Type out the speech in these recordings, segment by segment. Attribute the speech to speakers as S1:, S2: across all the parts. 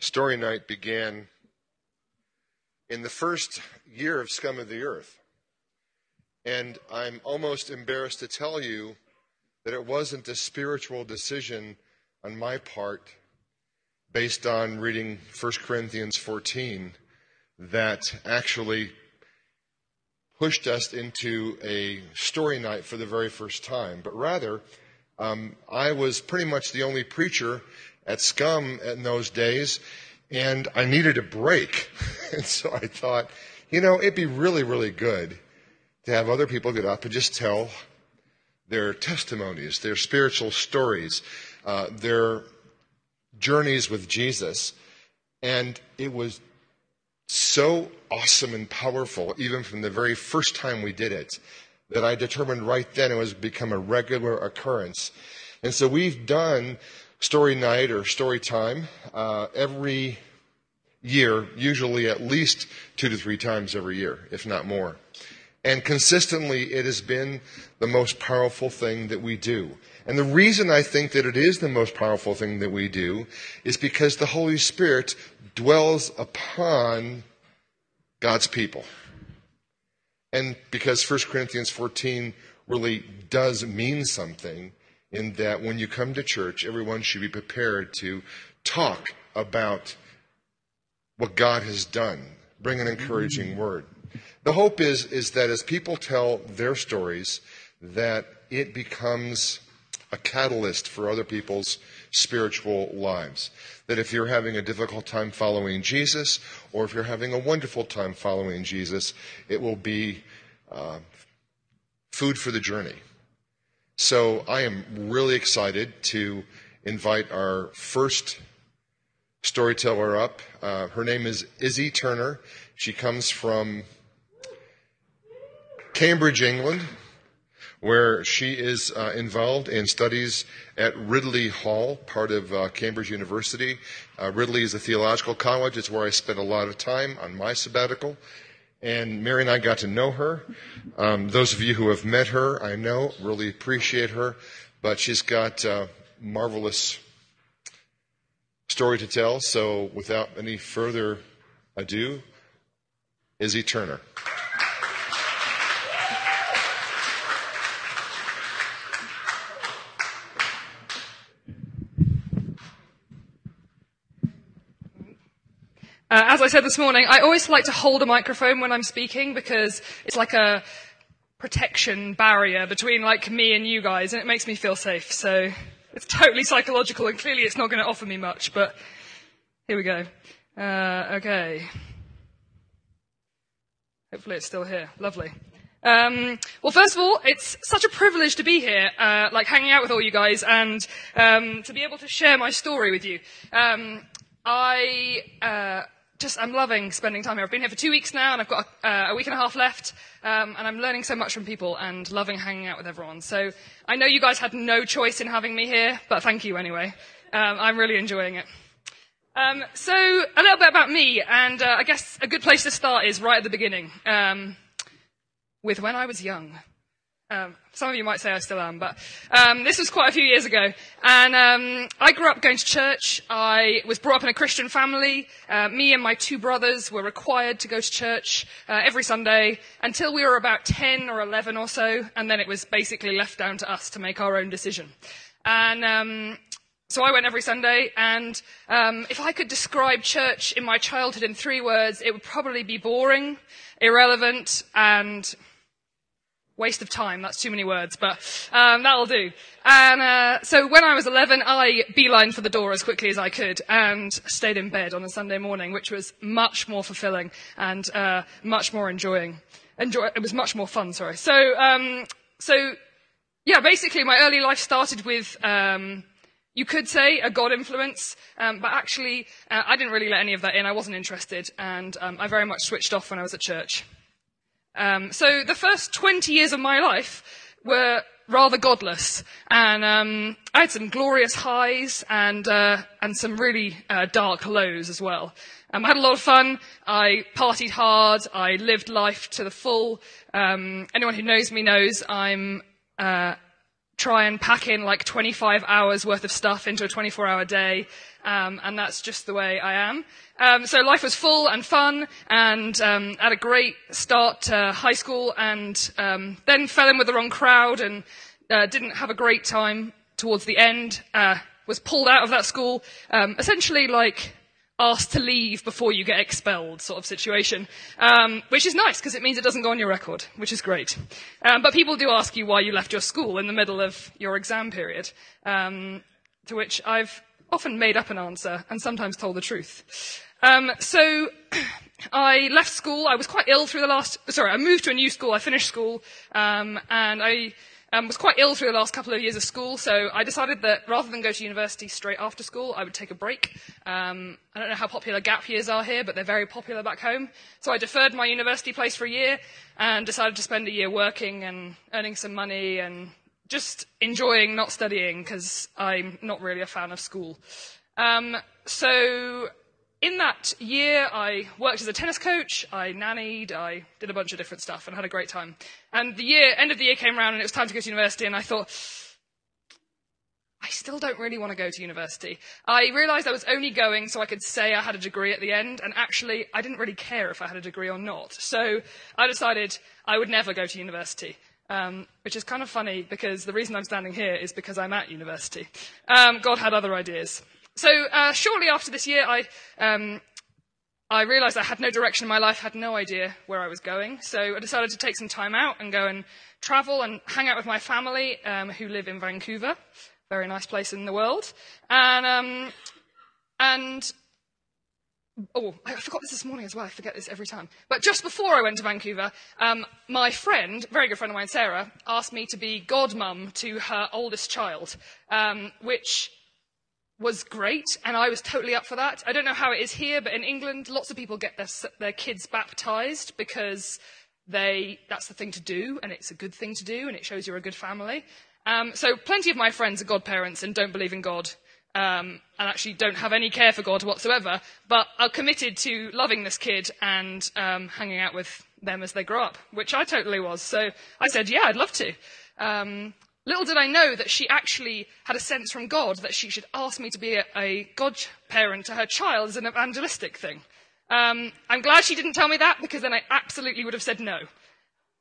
S1: Story Night began in the first year of Scum of the Earth. And I'm almost embarrassed to tell you that it wasn't a spiritual decision on my part based on reading 1 Corinthians 14 that actually pushed us into a story night for the very first time, but rather, um, I was pretty much the only preacher at Scum in those days, and I needed a break. and so I thought, you know, it'd be really, really good to have other people get up and just tell their testimonies, their spiritual stories, uh, their journeys with Jesus. And it was so awesome and powerful, even from the very first time we did it, that I determined right then it was become a regular occurrence. And so we've done story night or story time uh, every year, usually at least two to three times every year, if not more. And consistently, it has been the most powerful thing that we do. And the reason I think that it is the most powerful thing that we do is because the Holy Spirit dwells upon God's people. And because 1 Corinthians 14 really does mean something, in that when you come to church, everyone should be prepared to talk about what God has done, bring an encouraging word. The hope is, is that as people tell their stories, that it becomes a catalyst for other people's spiritual lives. That if you're having a difficult time following Jesus, or if you're having a wonderful time following Jesus, it will be uh, food for the journey. So I am really excited to invite our first storyteller up. Uh, her name is Izzy Turner. She comes from Cambridge, England where she is uh, involved in studies at Ridley Hall, part of uh, Cambridge University. Uh, Ridley is a theological college. It's where I spent a lot of time on my sabbatical. And Mary and I got to know her. Um, those of you who have met her, I know, really appreciate her. But she's got a marvelous story to tell. So without any further ado, Izzy Turner.
S2: Uh, as I said this morning, I always like to hold a microphone when I'm speaking because it's like a protection barrier between like me and you guys, and it makes me feel safe. So it's totally psychological, and clearly it's not going to offer me much. But here we go. Uh, okay. Hopefully it's still here. Lovely. Um, well, first of all, it's such a privilege to be here, uh, like hanging out with all you guys, and um, to be able to share my story with you. Um, I uh, just I'm loving spending time here. I've been here for two weeks now, and I've got a, uh, a week and a half left, um, and I'm learning so much from people and loving hanging out with everyone. So I know you guys had no choice in having me here, but thank you anyway. Um, I'm really enjoying it. Um, so a little bit about me, and uh, I guess a good place to start is right at the beginning, um, with when I was young. Um, some of you might say I still am, but um, this was quite a few years ago. And um, I grew up going to church. I was brought up in a Christian family. Uh, me and my two brothers were required to go to church uh, every Sunday until we were about 10 or 11 or so, and then it was basically left down to us to make our own decision. And um, so I went every Sunday, and um, if I could describe church in my childhood in three words, it would probably be boring, irrelevant, and waste of time. That's too many words, but um, that'll do. And uh, so when I was 11, I beelined for the door as quickly as I could and stayed in bed on a Sunday morning, which was much more fulfilling and uh, much more enjoying. Enjoy. It was much more fun. Sorry. So, um, so yeah, basically, my early life started with. Um, you could say a God influence, um, but actually, uh, I didn't really let any of that in. I wasn't interested, and um, I very much switched off when I was at church. Um, so the first 20 years of my life were rather godless, and um, I had some glorious highs and uh, and some really uh, dark lows as well. Um, I had a lot of fun. I partied hard. I lived life to the full. Um, anyone who knows me knows I'm uh, try and pack in like 25 hours worth of stuff into a 24 hour day. Um, and that's just the way I am. Um, so life was full and fun and um, had a great start to high school and um, then fell in with the wrong crowd and uh, didn't have a great time towards the end. Uh, was pulled out of that school, um, essentially like asked to leave before you get expelled sort of situation, um, which is nice because it means it doesn't go on your record, which is great. Um, but people do ask you why you left your school in the middle of your exam period, um, to which I've often made up an answer and sometimes told the truth. Um, so I left school. I was quite ill through the last. Sorry, I moved to a new school. I finished school, um, and I um, was quite ill through the last couple of years of school, so I decided that rather than go to university straight after school, I would take a break. Um, I don't know how popular gap years are here, but they're very popular back home. So I deferred my university place for a year and decided to spend a year working and earning some money and just enjoying not studying because I'm not really a fan of school. Um, so in that year, I worked as a tennis coach, I nannied, I did a bunch of different stuff and had a great time. And the year, end of the year came around and it was time to go to university and I thought, I still don't really want to go to university. I realized I was only going so I could say I had a degree at the end, and actually, I didn't really care if I had a degree or not. So I decided I would never go to university. Um, which is kind of funny because the reason I'm standing here is because I'm at university. Um, God had other ideas. So uh, shortly after this year, I, um, I realized I had no direction in my life, had no idea where I was going. So I decided to take some time out and go and travel and hang out with my family um, who live in Vancouver, very nice place in the world. And, um, and oh, I forgot this this morning as well. I forget this every time. But just before I went to Vancouver, um, my friend, very good friend of mine, Sarah, asked me to be godmum to her oldest child, um, which was great, and I was totally up for that. I don't know how it is here, but in England, lots of people get their, their kids baptized because they, that's the thing to do, and it's a good thing to do, and it shows you're a good family. Um, so plenty of my friends are godparents and don't believe in God, um, and actually don't have any care for God whatsoever, but are committed to loving this kid and um, hanging out with them as they grow up, which I totally was. So I said, yeah, I'd love to. Um, Little did I know that she actually had a sense from God that she should ask me to be a, a godparent to her child as an evangelistic thing. Um, I'm glad she didn't tell me that because then I absolutely would have said no.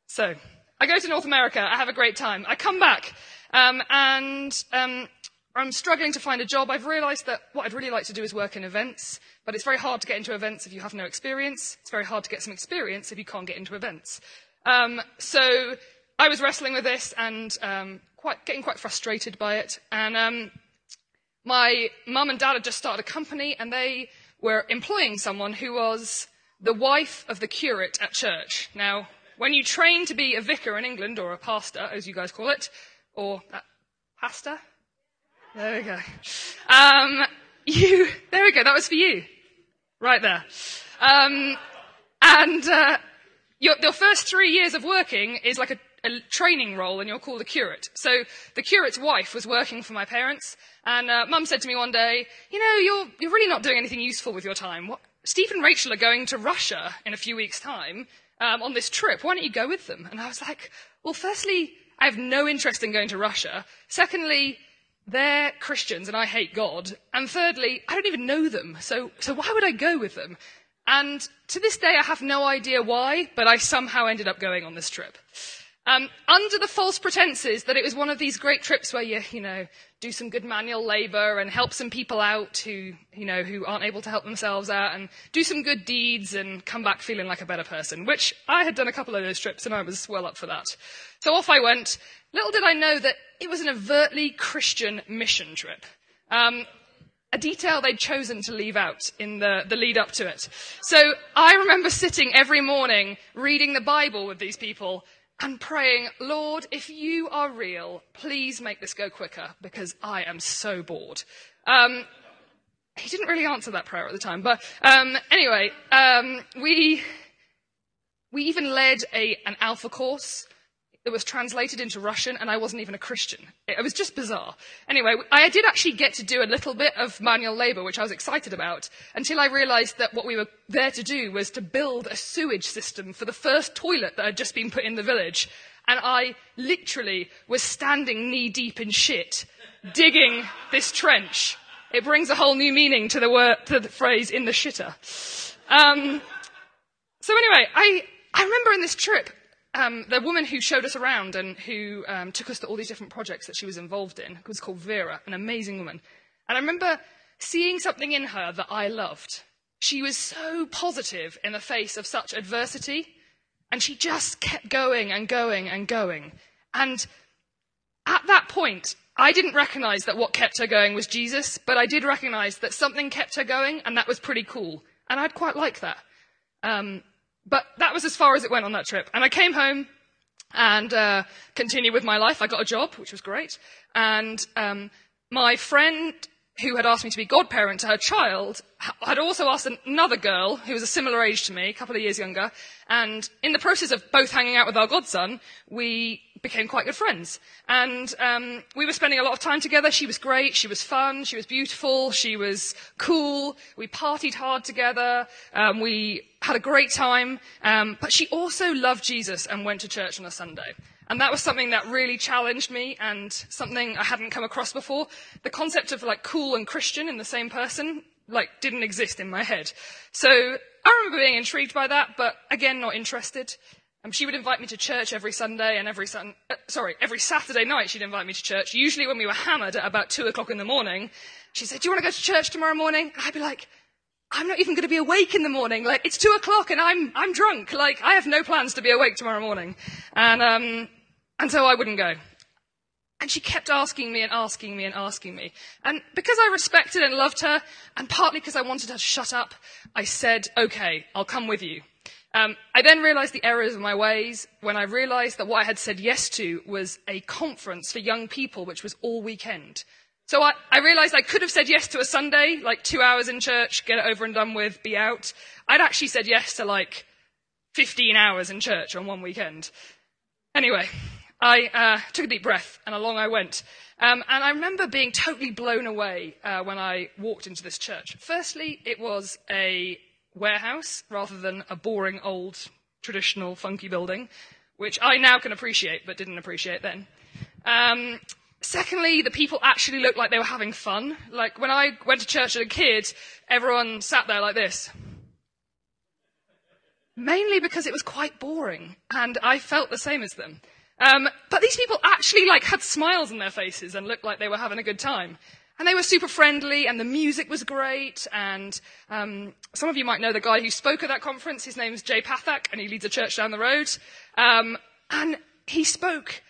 S2: So, I go to North America, I have a great time. I come back, um, and um, I'm struggling to find a job. I've realized that what I'd really like to do is work in events, but it's very hard to get into events if you have no experience. It's very hard to get some experience if you can't get into events. Um, so, I was wrestling with this and um, quite, getting quite frustrated by it. And um, my mum and dad had just started a company, and they were employing someone who was the wife of the curate at church. Now, when you train to be a vicar in England, or a pastor, as you guys call it, or uh, pastor, there we go. Um, you, there we go. That was for you, right there. Um, and uh, your, your first three years of working is like a a training role and you're called a curate. So the curate's wife was working for my parents, and uh, mum said to me one day, You know, you're, you're really not doing anything useful with your time. What, Steve and Rachel are going to Russia in a few weeks' time um, on this trip. Why don't you go with them? And I was like, Well, firstly, I have no interest in going to Russia. Secondly, they're Christians and I hate God. And thirdly, I don't even know them. So, so why would I go with them? And to this day, I have no idea why, but I somehow ended up going on this trip. Um, under the false pretenses that it was one of these great trips where you, you know, do some good manual labour and help some people out who, you know, who aren't able to help themselves out and do some good deeds and come back feeling like a better person, which I had done a couple of those trips and I was well up for that. So off I went. Little did I know that it was an overtly Christian mission trip. Um, a detail they'd chosen to leave out in the, the lead up to it. So I remember sitting every morning reading the Bible with these people and praying, Lord, if you are real, please make this go quicker because I am so bored. Um, he didn't really answer that prayer at the time, but um, anyway, um, we we even led a, an alpha course that was translated into Russian, and I wasn't even a Christian. It, was just bizarre. Anyway, I did actually get to do a little bit of manual labor, which I was excited about, until I realized that what we were there to do was to build a sewage system for the first toilet that had just been put in the village. And I literally was standing knee deep in shit, digging this trench. It brings a whole new meaning to the word, to the phrase in the shitter. Um, so anyway, I, I remember in this trip, um, the woman who showed us around and who um, took us to all these different projects that she was involved in was called Vera, an amazing woman. And I remember seeing something in her that I loved. She was so positive in the face of such adversity, and she just kept going and going and going. And at that point, I didn't recognize that what kept her going was Jesus, but I did recognize that something kept her going, and that was pretty cool. And I'd quite like that. Um, but that was as far as it went on that trip. And I came home and uh, continued with my life. I got a job, which was great. And um, my friend who had asked me to be godparent to her child had also asked another girl who was a similar age to me, a couple of years younger, and in the process of both hanging out with our godson, we became quite good friends. And um, we were spending a lot of time together. She was great, she was fun, she was beautiful, she was cool. We partied hard together, um, we had a great time, um, but she also loved Jesus and went to church on a Sunday. And that was something that really challenged me and something I hadn't come across before. The concept of like cool and Christian in the same person, like didn't exist in my head. So I remember being intrigued by that, but again, not interested. Um, she would invite me to church every Sunday and every sun, uh, sorry, every Saturday night she'd invite me to church. Usually when we were hammered at about two o'clock in the morning, she said, do you want to go to church tomorrow morning? And I'd be like, I'm not even going to be awake in the morning. Like, it's two o'clock and I'm, I'm drunk. Like, I have no plans to be awake tomorrow morning. And, um, and so I wouldn't go. And she kept asking me and asking me and asking me. And because I respected and loved her, and partly because I wanted her to shut up, I said, okay, I'll come with you. Um, I then realized the errors of my ways when I realized that what I had said yes to was a conference for young people, which was all weekend. So I, I realized I could have said yes to a Sunday, like two hours in church, get it over and done with, be out. I'd actually said yes to like 15 hours in church on one weekend. Anyway, I uh, took a deep breath and along I went. Um, and I remember being totally blown away uh, when I walked into this church. Firstly, it was a warehouse rather than a boring old traditional funky building, which I now can appreciate but didn't appreciate then. Um, secondly, the people actually looked like they were having fun. Like when I went to church as a kid, everyone sat there like this. Mainly because it was quite boring, and I felt the same as them. Um, but these people actually like had smiles on their faces and looked like they were having a good time. And they were super friendly, and the music was great. And um, some of you might know the guy who spoke at that conference. His name's Jay Pathak, and he leads a church down the road. Um, and he spoke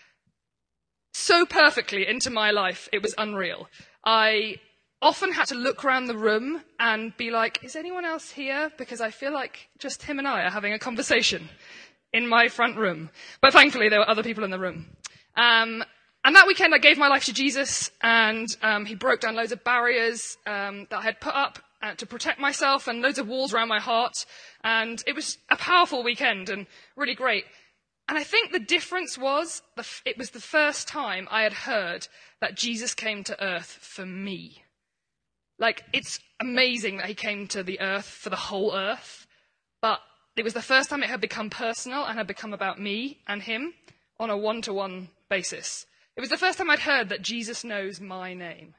S2: so perfectly into my life, it was unreal. I often had to look around the room and be like, is anyone else here? Because I feel like just him and I are having a conversation in my front room. But thankfully, there were other people in the room. Um, and that weekend, I gave my life to Jesus, and um, he broke down loads of barriers um, that I had put up uh, to protect myself and loads of walls around my heart. And it was a powerful weekend and really great. And I think the difference was the f- it was the first time I had heard that Jesus came to earth for me. Like, it's amazing that he came to the earth for the whole earth, but it was the first time it had become personal and had become about me and him on a one to one basis. It was the first time I'd heard that Jesus knows my name.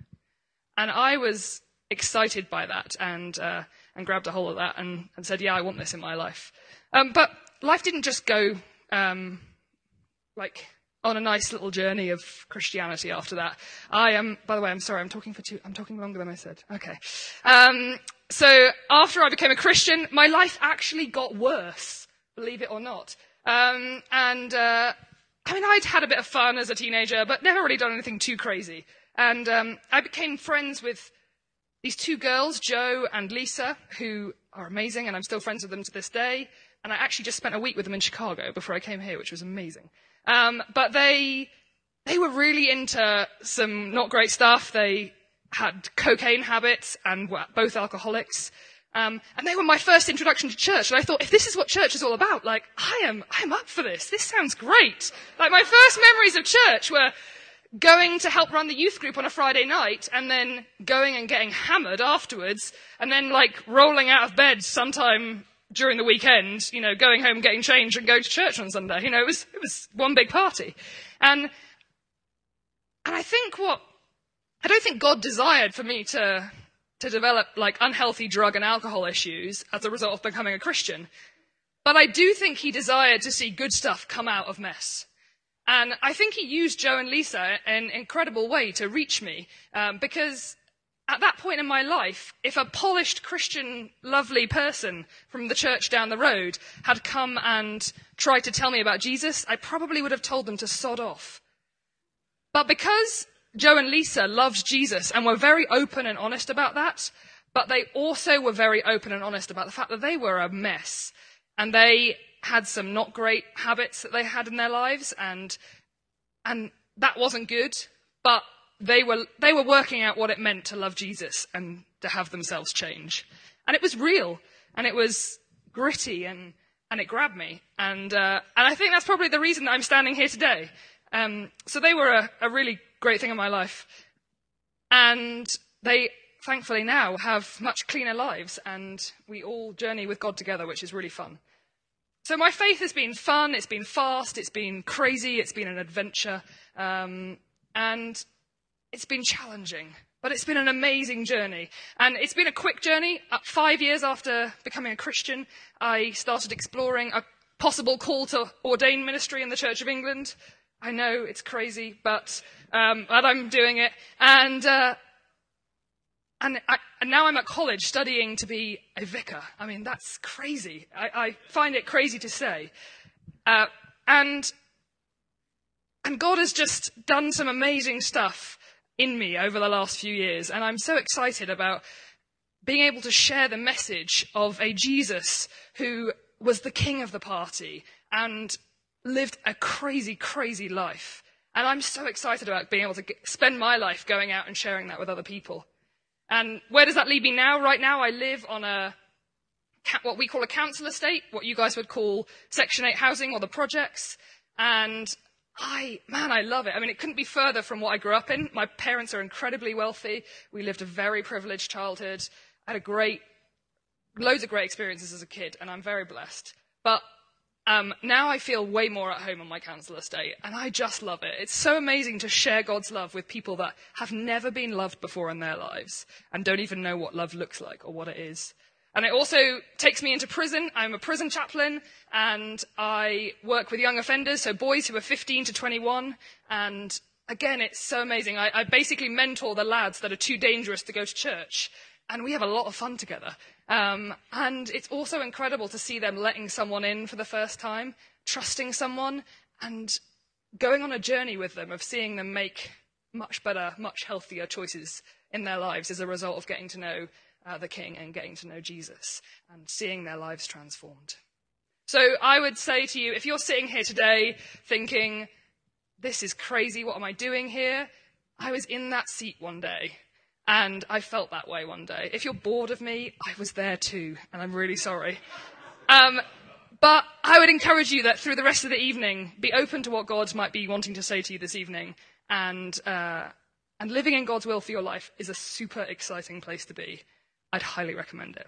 S2: And I was excited by that and, uh, and grabbed a hold of that and, and, said, Yeah, I want this in my life. Um, but life didn't just go um, like on a nice little journey of Christianity after that. I am, by the way, I'm sorry, I'm talking for two, I'm talking longer than I said. Okay. Um, so after I became a Christian, my life actually got worse, believe it or not. Um, and uh, I mean, I'd had a bit of fun as a teenager, but never really done anything too crazy. And um, I became friends with these two girls, Joe and Lisa, who are amazing, and I'm still friends with them to this day. And I actually just spent a week with them in Chicago before I came here, which was amazing. Um, but they they were really into some not great stuff. They had cocaine habits and were both alcoholics. Um, and they were my first introduction to church. And I thought, if this is what church is all about, like, I am, I am up for this. This sounds great. Like, my first memories of church were going to help run the youth group on a Friday night and then going and getting hammered afterwards and then, like, rolling out of bed sometime during the weekend, you know, going home, getting changed, and going to church on Sunday. You know, it was it was one big party, and and I think what I don't think God desired for me to to develop like unhealthy drug and alcohol issues as a result of becoming a Christian. But I do think he desired to see good stuff come out of mess. And I think he used Joe and Lisa in an incredible way to reach me um, because at that point in my life, if a polished Christian, lovely person from the church down the road had come and tried to tell me about Jesus, I probably would have told them to sod off. But because Joe and Lisa loved Jesus and were very open and honest about that, but they also were very open and honest about the fact that they were a mess and they had some not great habits that they had in their lives and and that wasn't good, but they were, they were working out what it meant to love Jesus and to have themselves change. And it was real, and it was gritty, and, and it grabbed me. And, uh, and I think that's probably the reason that I'm standing here today. Um, so they were a, a really great thing in my life. And they, thankfully, now have much cleaner lives, and we all journey with God together, which is really fun. So my faith has been fun, it's been fast, it's been crazy, it's been an adventure. Um, and it's been challenging, but it's been an amazing journey. And it's been a quick journey. Five years after becoming a Christian, I started exploring a possible call to ordain ministry in the Church of England. I know it's crazy, but, um, but I'm doing it. And, uh, and, I, and, now I'm at college studying to be a vicar. I mean, that's crazy. I, I find it crazy to say. Uh, and, and God has just done some amazing stuff in me over the last few years. And I'm so excited about being able to share the message of a Jesus who was the king of the party and lived a crazy, crazy life. And I'm so excited about being able to get, spend my life going out and sharing that with other people. And where does that leave me now? Right now, I live on a what we call a council estate, what you guys would call Section 8 housing or the projects. And I, man, I love it. I mean, it couldn't be further from what I grew up in. My parents are incredibly wealthy. We lived a very privileged childhood. I had a great, loads of great experiences as a kid, and I'm very blessed. But um, now I feel way more at home on my council estate, and I just love it. It's so amazing to share God's love with people that have never been loved before in their lives and don't even know what love looks like or what it is. And it also takes me into prison. I'm a prison chaplain and I work with young offenders, so boys who are 15 to 21. And again, it's so amazing. I, I basically mentor the lads that are too dangerous to go to church. And we have a lot of fun together. Um, and it's also incredible to see them letting someone in for the first time, trusting someone, and going on a journey with them of seeing them make much better, much healthier choices in their lives as a result of getting to know uh, the King and getting to know Jesus and seeing their lives transformed. So I would say to you, if you're sitting here today thinking, this is crazy, what am I doing here? I was in that seat one day and I felt that way one day. If you're bored of me, I was there too, and I'm really sorry. Um, but I would encourage you that through the rest of the evening, be open to what God might be wanting to say to you this evening. And, uh, and living in God's will for your life is a super exciting place to be. I'd highly recommend it.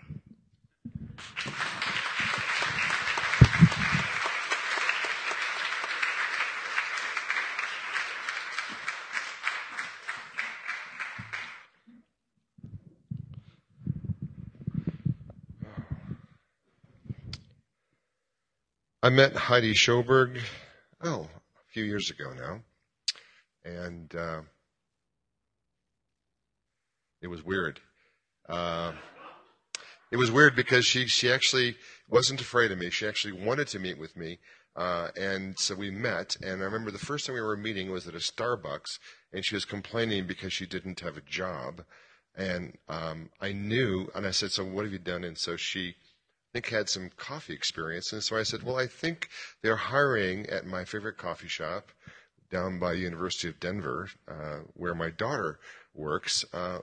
S1: I met Heidi Schoberg, oh, a few years ago now. And uh, it was weird. Uh, it was weird because she she actually wasn't afraid of me. She actually wanted to meet with me, uh, and so we met. And I remember the first time we were meeting was at a Starbucks, and she was complaining because she didn't have a job. And um, I knew, and I said, "So what have you done?" And so she, think, had some coffee experience. And so I said, "Well, I think they're hiring at my favorite coffee shop down by University of Denver, uh, where my daughter works." Uh,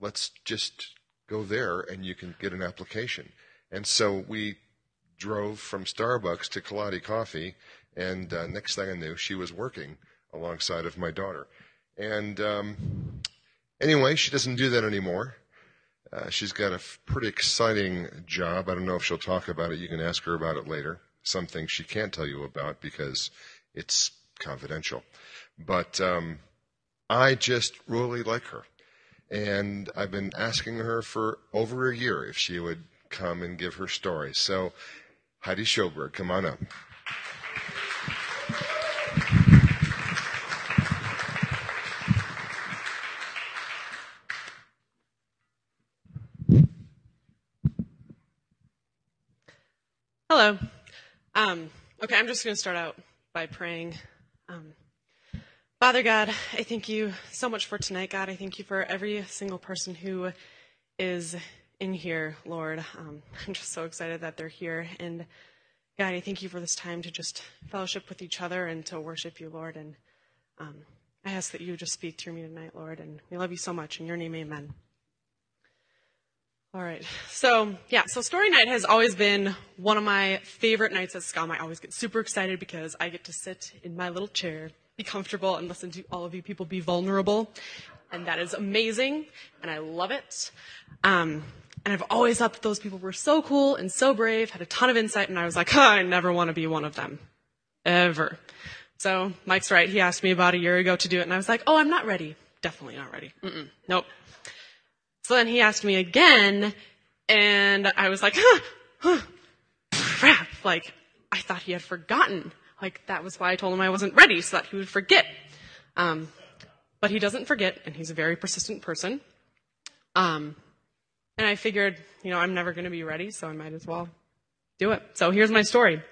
S1: let's just go there and you can get an application. And so we drove from Starbucks to Kaladi Coffee, and uh, next thing I knew, she was working alongside of my daughter. And um, anyway, she doesn't do that anymore. Uh, she's got a f- pretty exciting job. I don't know if she'll talk about it. You can ask her about it later. Some things she can't tell you about because it's confidential. But um, I just really like her. And I've been asking her for over a year if she would come and give her story. So, Heidi Schoberg, come on up.
S3: Hello. Um, okay, I'm just going to start out by praying. Um, Father God, I thank you so much for tonight, God. I thank you for every single person who is in here, Lord. Um, I'm just so excited that they're here. And God, I thank you for this time to just fellowship with each other and to worship you, Lord. And um, I ask that you just speak through me tonight, Lord. And we love you so much. In your name, amen. All right. So, yeah, so story night has always been one of my favorite nights at Scum. I always get super excited because I get to sit in my little chair, be comfortable, and listen to all of you people be vulnerable. And that is amazing, and I love it. Um, and I've always thought that those people were so cool and so brave, had a ton of insight, and I was like, huh, I never want to be one of them. Ever. So, Mike's right. He asked me about a year ago to do it, and I was like, oh, I'm not ready. Definitely not ready. Mm-mm. Nope. So then he asked me again, and I was like, huh, huh, crap. Like, I thought he had forgotten. Like, that was why I told him I wasn't ready, so that he would forget. Um, but he doesn't forget, and he's a very persistent person. Um, and I figured, you know, I'm never going to be ready, so I might as well do it. So here's my story.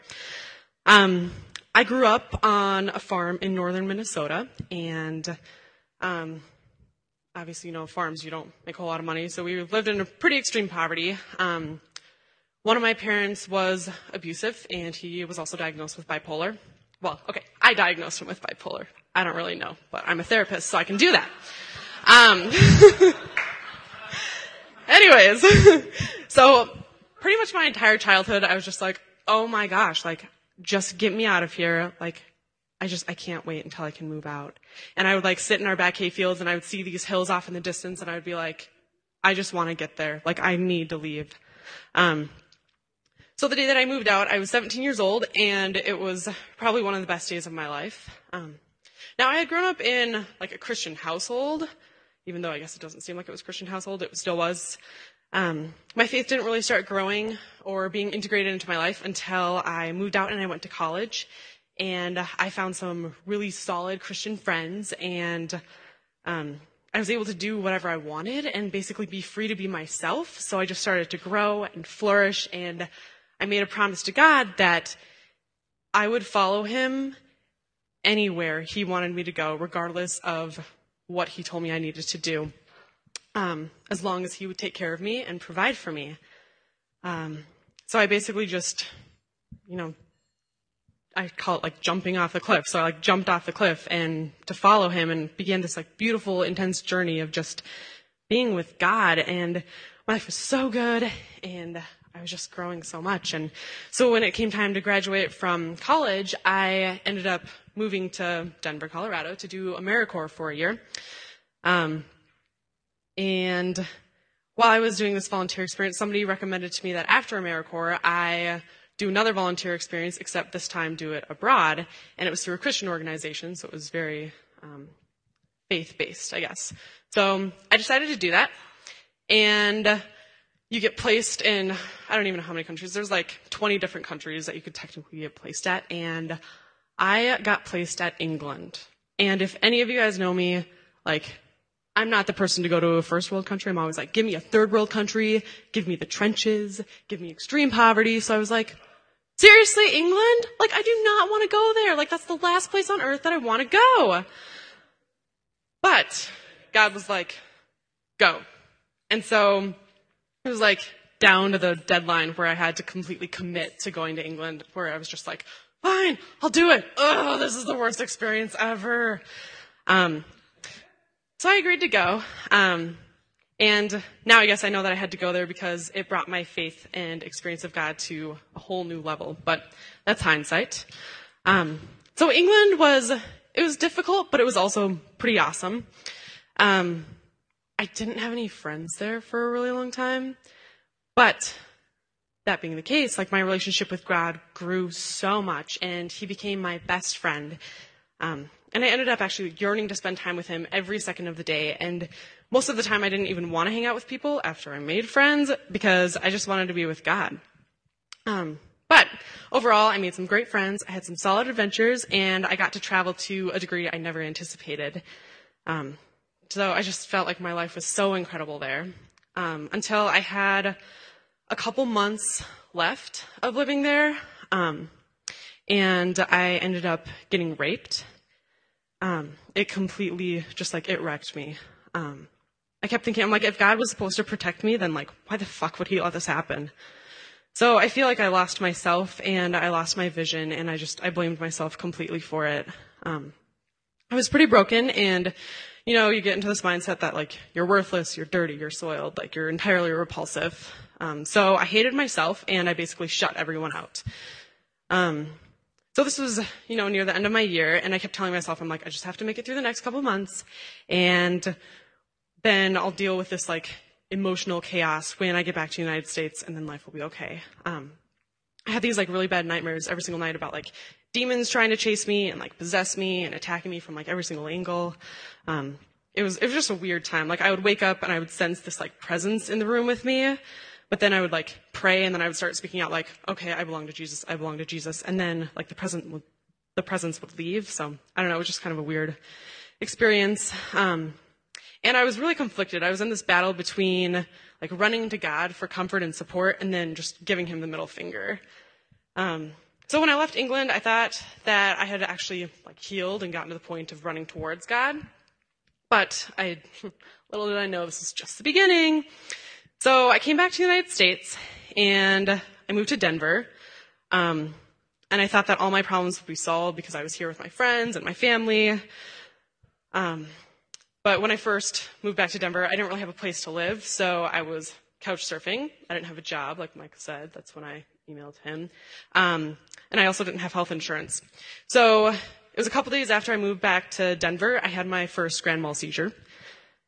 S3: Um, I grew up on a farm in northern Minnesota, and um, obviously, you know, farms, you don't make a whole lot of money. So we lived in a pretty extreme poverty. Um, one of my parents was abusive, and he was also diagnosed with bipolar. Well, okay, I diagnosed him with bipolar. I don't really know, but I'm a therapist, so I can do that. Um, anyways, so pretty much my entire childhood, I was just like, oh my gosh, like, just get me out of here. Like, I just, I can't wait until I can move out. And I would like sit in our back hay fields and I would see these hills off in the distance and I would be like, I just want to get there. Like, I need to leave. Um, so the day that I moved out, I was 17 years old and it was probably one of the best days of my life. Um, now I had grown up in like a Christian household, even though I guess it doesn't seem like it was a Christian household, it still was. Um, my faith didn't really start growing or being integrated into my life until I moved out and I went to college and I found some really solid Christian friends, and um, I was able to do whatever I wanted and basically be free to be myself. So I just started to grow and flourish, and I made a promise to God that I would follow Him anywhere He wanted me to go, regardless of what He told me I needed to do, um, as long as He would take care of me and provide for me. Um, so I basically just, you know, I call it like jumping off the cliff. So I like jumped off the cliff and to follow him and began this like beautiful, intense journey of just being with God. And my life was so good and I was just growing so much. And so when it came time to graduate from college, I ended up moving to Denver, Colorado to do AmeriCorps for a year. Um, and while I was doing this volunteer experience, somebody recommended to me that after AmeriCorps, I do another volunteer experience, except this time do it abroad. And it was through a Christian organization, so it was very um, faith based, I guess. So I decided to do that. And you get placed in, I don't even know how many countries. There's like 20 different countries that you could technically get placed at. And I got placed at England. And if any of you guys know me, like, I'm not the person to go to a first world country. I'm always like, give me a third world country, give me the trenches, give me extreme poverty. So I was like, seriously, England? Like, I do not want to go there. Like, that's the last place on earth that I want to go. But God was like, go. And so it was like down to the deadline where I had to completely commit to going to England, where I was just like, fine, I'll do it. Oh, this is the worst experience ever. Um, so I agreed to go. Um, and now I guess I know that I had to go there because it brought my faith and experience of God to a whole new level. But that's hindsight. Um, so England was, it was difficult, but it was also pretty awesome. Um, I didn't have any friends there for a really long time. But that being the case, like my relationship with God grew so much and he became my best friend. Um, and I ended up actually yearning to spend time with him every second of the day. And most of the time I didn't even want to hang out with people after I made friends because I just wanted to be with God. Um, but overall, I made some great friends. I had some solid adventures and I got to travel to a degree I never anticipated. Um, so I just felt like my life was so incredible there. Um, until I had a couple months left of living there. Um, and I ended up getting raped. Um, it completely just like it wrecked me. Um, I kept thinking, I'm like, if God was supposed to protect me, then like, why the fuck would he let this happen? So I feel like I lost myself and I lost my vision and I just, I blamed myself completely for it. Um, I was pretty broken and, you know, you get into this mindset that like, you're worthless, you're dirty, you're soiled, like you're entirely repulsive. Um, so I hated myself and I basically shut everyone out. Um, so this was, you know, near the end of my year and I kept telling myself, I'm like, I just have to make it through the next couple months and then I'll deal with this like emotional chaos when I get back to the United States and then life will be okay. Um, I had these like really bad nightmares every single night about like demons trying to chase me and like possess me and attacking me from like every single angle. Um, it was, it was just a weird time. Like I would wake up and I would sense this like presence in the room with me but then I would like pray and then I would start speaking out like, okay, I belong to Jesus. I belong to Jesus. And then like the present would, the presence would leave. So I don't know. It was just kind of a weird experience. Um, and I was really conflicted. I was in this battle between like running to God for comfort and support and then just giving him the middle finger. Um, so when I left England, I thought that I had actually like healed and gotten to the point of running towards God. But I, little did I know this was just the beginning. So I came back to the United States and I moved to Denver. Um, and I thought that all my problems would be solved because I was here with my friends and my family. Um, but when I first moved back to Denver, I didn't really have a place to live, so I was couch surfing. I didn't have a job, like Mike said. That's when I emailed him. Um, and I also didn't have health insurance. So it was a couple days after I moved back to Denver, I had my first grand mal seizure.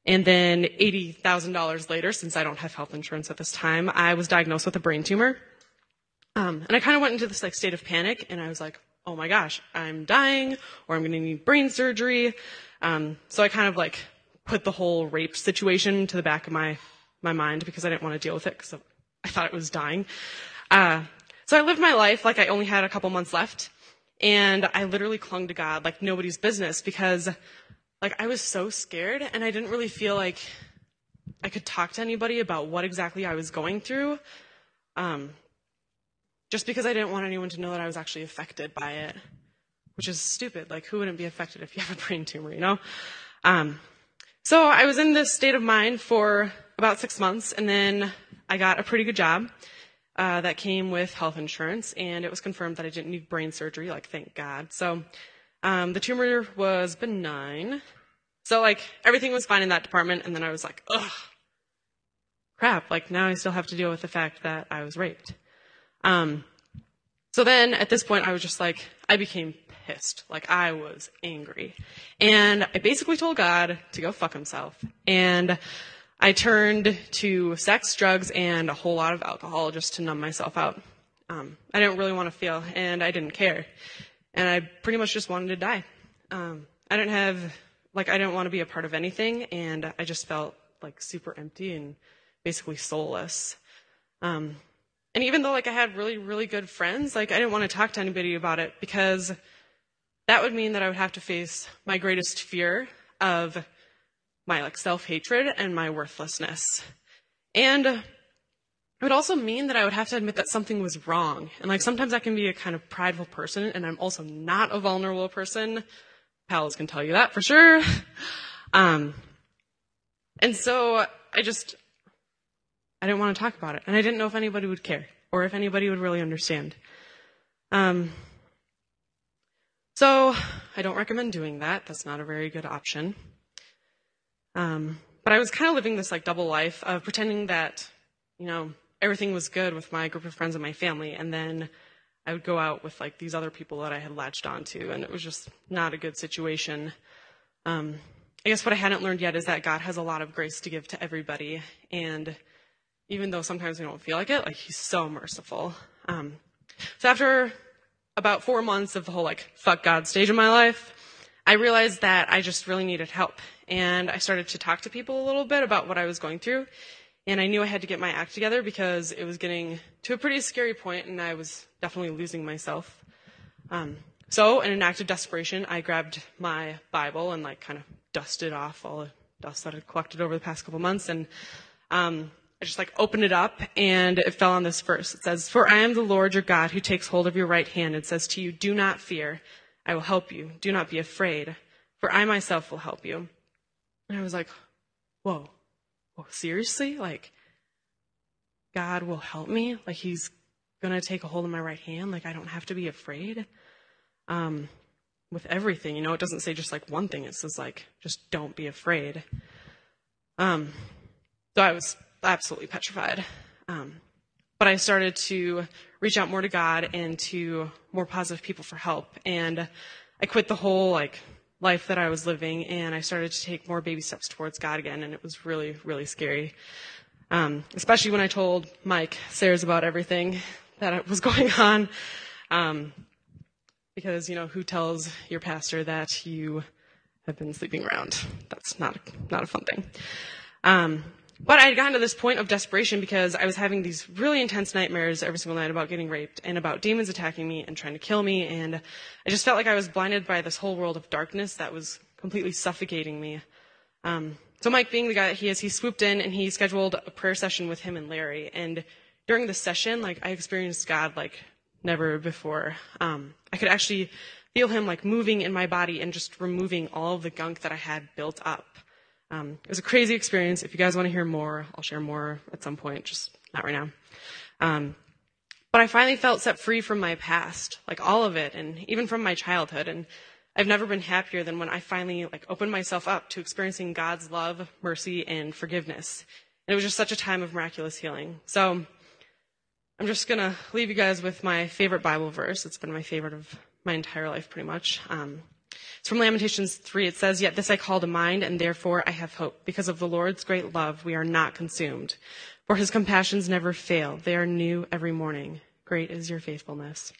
S3: And then $80,000 later, since I don't have health insurance at this time, I was diagnosed with a brain tumor. Um, and I kind of went into this like state of panic and I was like, oh my gosh, I'm dying or I'm going to need brain surgery. Um, so I kind of like put the whole rape situation to the back of my, my mind because I didn't want to deal with it because I thought it was dying. Uh, so I lived my life like I only had a couple months left and I literally clung to God like nobody's business because like I was so scared and I didn't really feel like I could talk to anybody about what exactly I was going through. Um, just because I didn't want anyone to know that I was actually affected by it, which is stupid. Like, who wouldn't be affected if you have a brain tumor, you know? Um, so I was in this state of mind for about six months, and then I got a pretty good job uh, that came with health insurance, and it was confirmed that I didn't need brain surgery. Like, thank God. So um, the tumor was benign. So like everything was fine in that department, and then I was like, ugh, crap. Like now I still have to deal with the fact that I was raped. Um, so then at this point I was just like, I became pissed. Like I was angry, and I basically told God to go fuck himself. And I turned to sex, drugs, and a whole lot of alcohol just to numb myself out. Um, I didn't really want to feel, and I didn't care and I pretty much just wanted to die. Um, I didn't have like I didn't want to be a part of anything, and I just felt like super empty and basically soulless. Um, and even though like I had really really good friends, like I didn't want to talk to anybody about it because that would mean that I would have to face my greatest fear of my like self hatred and my worthlessness. And it would also mean that I would have to admit that something was wrong. And like sometimes I can be a kind of prideful person, and I'm also not a vulnerable person. Pals can tell you that for sure. Um, and so I just, I didn't want to talk about it. And I didn't know if anybody would care or if anybody would really understand. Um, so I don't recommend doing that. That's not a very good option. Um, but I was kind of living this like double life of pretending that, you know, everything was good with my group of friends and my family. And then I would go out with like these other people that I had latched onto, and it was just not a good situation. Um, I guess what I hadn't learned yet is that God has a lot of grace to give to everybody. And even though sometimes we don't feel like it, like He's so merciful. Um, so after about four months of the whole like fuck God stage of my life, I realized that I just really needed help. And I started to talk to people a little bit about what I was going through. And I knew I had to get my act together because it was getting to a pretty scary point and I was definitely losing myself. Um, so, in an act of desperation, I grabbed my Bible and like kind of dusted off all the dust that had collected over the past couple months and um, I just like opened it up and it fell on this verse. It says, For I am the Lord your God who takes hold of your right hand and says to you, Do not fear. I will help you. Do not be afraid, for I myself will help you. And I was like, Whoa, whoa, seriously? Like, God will help me? Like, He's gonna take a hold of my right hand? Like, I don't have to be afraid? Um, with everything, you know, it doesn't say just like one thing, it says like, just don't be afraid. Um, so I was absolutely petrified. Um, but I started to reach out more to God and to more positive people for help. And I quit the whole like life that I was living and I started to take more baby steps towards God again. And it was really, really scary. Um, especially when I told Mike Sares about everything that was going on. Um, because, you know, who tells your pastor that you have been sleeping around? That's not, not a fun thing. Um, but I had gotten to this point of desperation because I was having these really intense nightmares every single night about getting raped and about demons attacking me and trying to kill me. And I just felt like I was blinded by this whole world of darkness that was completely suffocating me. Um, so Mike, being the guy that he is, he swooped in and he scheduled a prayer session with him and Larry. And during the session, like I experienced God like never before. Um, I could actually feel him like moving in my body and just removing all the gunk that I had built up. Um, it was a crazy experience. If you guys want to hear more, I'll share more at some point, just not right now. Um, but I finally felt set free from my past, like all of it, and even from my childhood. And I've never been happier than when I finally like opened myself up to experiencing God's love, mercy, and forgiveness. And it was just such a time of miraculous healing. So I'm just gonna leave you guys with my favorite Bible verse. It's been my favorite of my entire life, pretty much. Um, it's from Lamentations 3. It says, Yet this I call to mind, and therefore I have hope. Because of the Lord's great love, we are not consumed. For his compassions never fail. They are new every morning. Great is your faithfulness.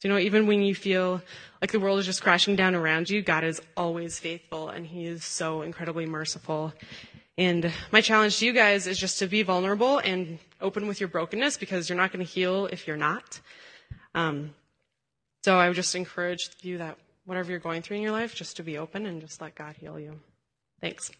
S3: So, you know, even when you feel like the world is just crashing down around you, God is always faithful, and he is so incredibly merciful. And my challenge to you guys is just to be vulnerable and open with your brokenness because you're not going to heal if you're not. Um, so I would just encourage you that whatever you're going through in your life, just to be open and just let God heal you. Thanks.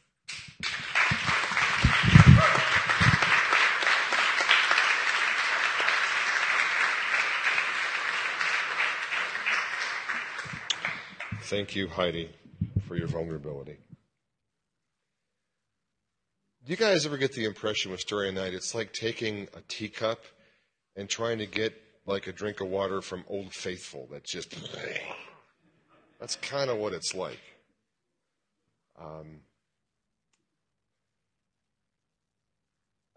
S1: Thank you, Heidi, for your vulnerability. Do you guys ever get the impression with Story Night, it's like taking a teacup and trying to get like a drink of water from Old Faithful that's just. That's kind of what it's like. Um,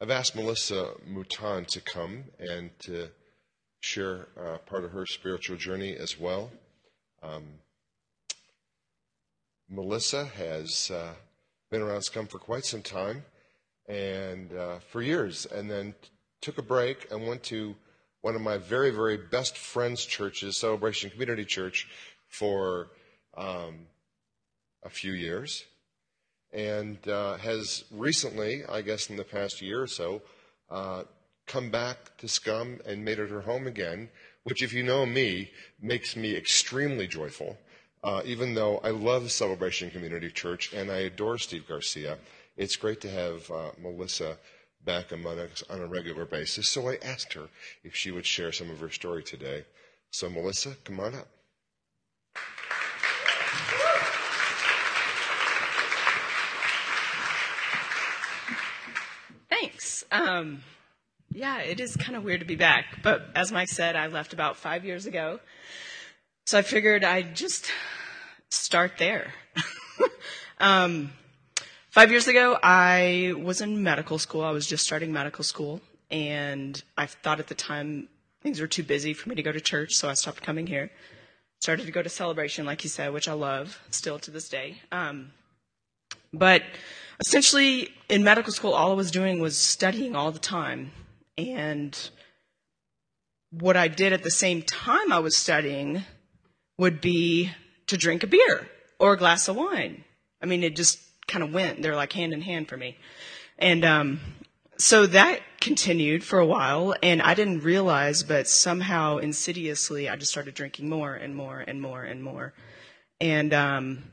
S1: I've asked Melissa Mouton to come and to share uh, part of her spiritual journey as well. Um, Melissa has uh, been around Scum for quite some time and uh, for years, and then t- took a break and went to one of my very, very best friends' churches, Celebration Community Church, for um, a few years and uh, has recently, I guess in the past year or so, uh, come back to Scum and made it her home again, which, if you know me, makes me extremely joyful. Uh, even though I love Celebration Community Church and I adore Steve Garcia, it's great to have uh, Melissa back among us on a regular basis. So I asked her if she would share some of her story today. So, Melissa, come on up.
S4: Thanks. Um, yeah, it is kind of weird to be back. But as Mike said, I left about five years ago. So I figured I'd just start there. um, five years ago, I was in medical school. I was just starting medical school. And I thought at the time things were too busy for me to go to church, so I stopped coming here. Started to go to celebration, like you said, which I love still to this day. Um, But essentially, in medical school, all I was doing was studying all the time. And what I did at the same time I was studying would be to drink a beer or a glass of wine. I mean, it just kind of went. They're like hand in hand for me. And um, so that continued for a while, and I didn't realize, but somehow insidiously, I just started drinking more and more and more and more. And um,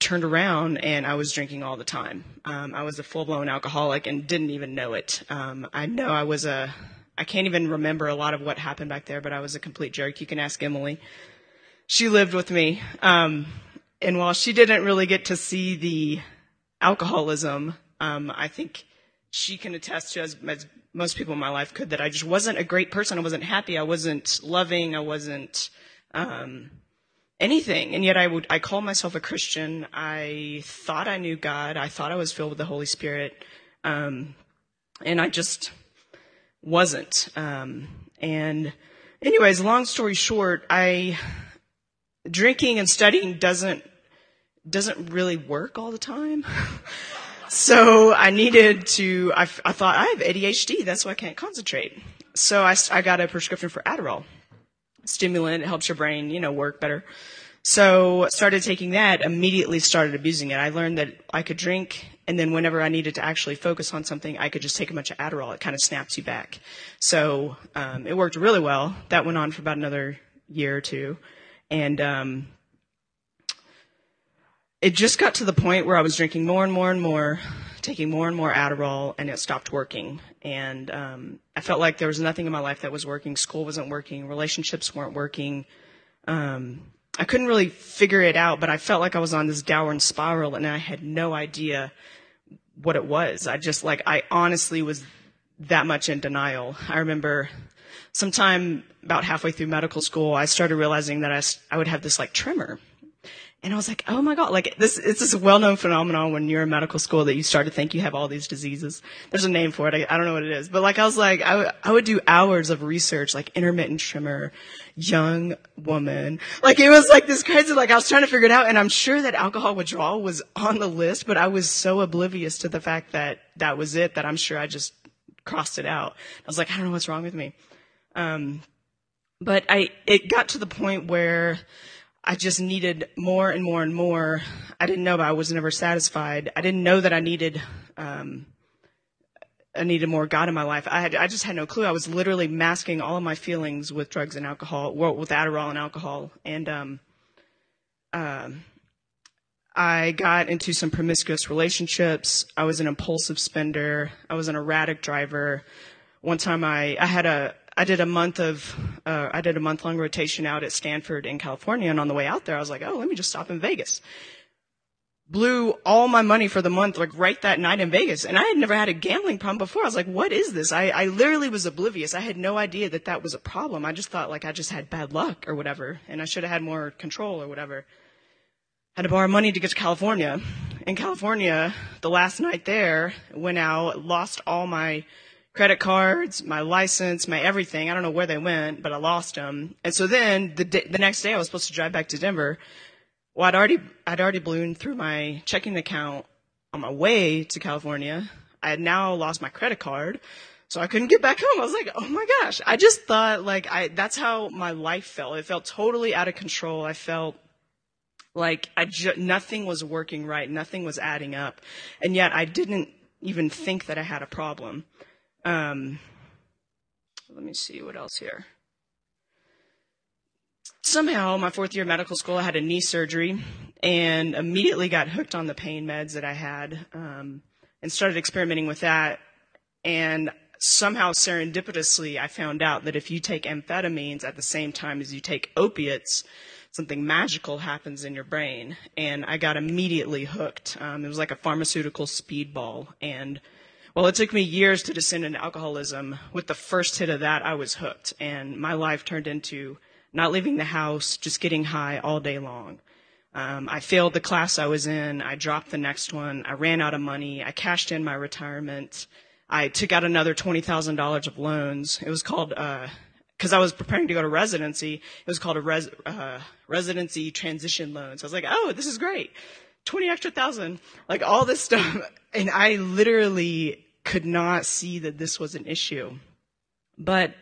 S4: turned around and I was drinking all the time. Um, I was a full blown alcoholic and didn't even know it. Um, I know I was a, I can't even remember a lot of what happened back there, but I was a complete jerk. You can ask Emily. She lived with me. Um, and while she didn't really get to see the alcoholism, um, I think she can attest to, as, as most people in my life could, that I just wasn't a great person. I wasn't happy. I wasn't loving. I wasn't, um, anything. And yet I would, I call myself a Christian. I thought I knew God. I thought I was filled with the Holy Spirit. Um, and I just wasn't. Um, and anyways, long story short, I, drinking and studying doesn't, doesn't really work all the time. so I needed to, I, I thought I have ADHD. That's why I can't concentrate. So I, I got a prescription for Adderall stimulant. It helps your brain, you know, work better. So started taking that, immediately started abusing it. I learned that I could drink and then whenever I needed to actually focus on something, I could just take a bunch of Adderall. It kind of snaps you back. So, um, it worked really well. That went on for about another year or two. And, um, it just got to the point where I was drinking more and more and more, taking more and more Adderall, and it stopped working. And um, I felt like there was nothing in my life that was working. School wasn't working. Relationships weren't working. Um, I couldn't really figure it out, but I felt like I was on this downward spiral, and I had no idea what it was. I just like I honestly was that much in denial. I remember sometime about halfway through medical school, I started realizing that I, I would have this like tremor and I was like, oh my God, like this, it's this well-known phenomenon when you're in medical school that you start to think you have all these diseases. There's a name for it. I, I don't know what it is, but like I was like, I, w- I would do hours of research, like intermittent tremor, young woman. Like it was like this crazy, like I was trying to figure it out and I'm sure that alcohol withdrawal was on the list, but I was so oblivious to the fact that that was it that I'm sure I just crossed it out. I was like, I don't know what's wrong with me. Um, but I, it got to the point where I just needed more and more and more. I didn't know, but I was never satisfied. I didn't know that I needed, um, I needed more God in my life. I had, I just had no clue. I was literally masking all of my feelings with drugs and alcohol, well, with Adderall and alcohol. And, um, um, I got into some promiscuous relationships. I was an impulsive spender. I was an erratic driver. One time I, I had a, I did a month of, uh, I did a month long rotation out at Stanford in California. And on the way out there, I was like, oh, let me just stop in Vegas. Blew all my money for the month, like right that night in Vegas. And I had never had a gambling problem before. I was like, what is this? I, I literally was oblivious. I had no idea that that was a problem. I just thought like I just had bad luck or whatever. And I should have had more control or whatever. Had to borrow money to get to California. In California, the last night there, went out, lost all my credit cards, my license, my everything. I don't know where they went, but I lost them. And so then the the next day I was supposed to drive back to Denver. Well, I'd already I'd already ballooned through my checking account on my way to California. I had now lost my credit card. So I couldn't get back home. I was like, "Oh my gosh." I just thought like I that's how my life felt. It felt totally out of control. I felt like I ju- nothing was working right. Nothing was adding up. And yet I didn't even think that I had a problem. Um, let me see what else here. Somehow, my fourth year of medical school, I had a knee surgery and immediately got hooked on the pain meds that I had um, and started experimenting with that. And somehow, serendipitously, I found out that if you take amphetamines at the same time as you take opiates, something magical happens in your brain. And I got immediately hooked. Um, it was like a pharmaceutical speedball. And well, it took me years to descend into alcoholism. With the first hit of that, I was hooked, and my life turned into not leaving the house, just getting high all day long. Um, I failed the class I was in. I dropped the next one. I ran out of money. I cashed in my retirement. I took out another twenty thousand dollars of loans. It was called because uh, I was preparing to go to residency. It was called a res, uh, residency transition loan. So I was like, oh, this is great 20 extra thousand, like all this stuff. And I literally could not see that this was an issue. But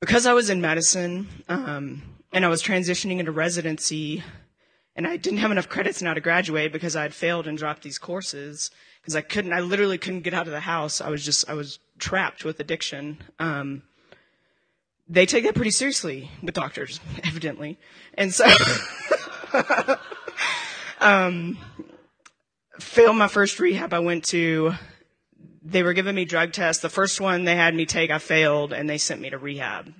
S4: because I was in medicine, um, and I was transitioning into residency, and I didn't have enough credits now to graduate because I had failed and dropped these courses because I couldn't, I literally couldn't get out of the house. I was just, I was trapped with addiction. Um, they take that pretty seriously with doctors, evidently. And so, um, failed my first rehab I went to. They were giving me drug tests. The first one they had me take, I failed, and they sent me to rehab.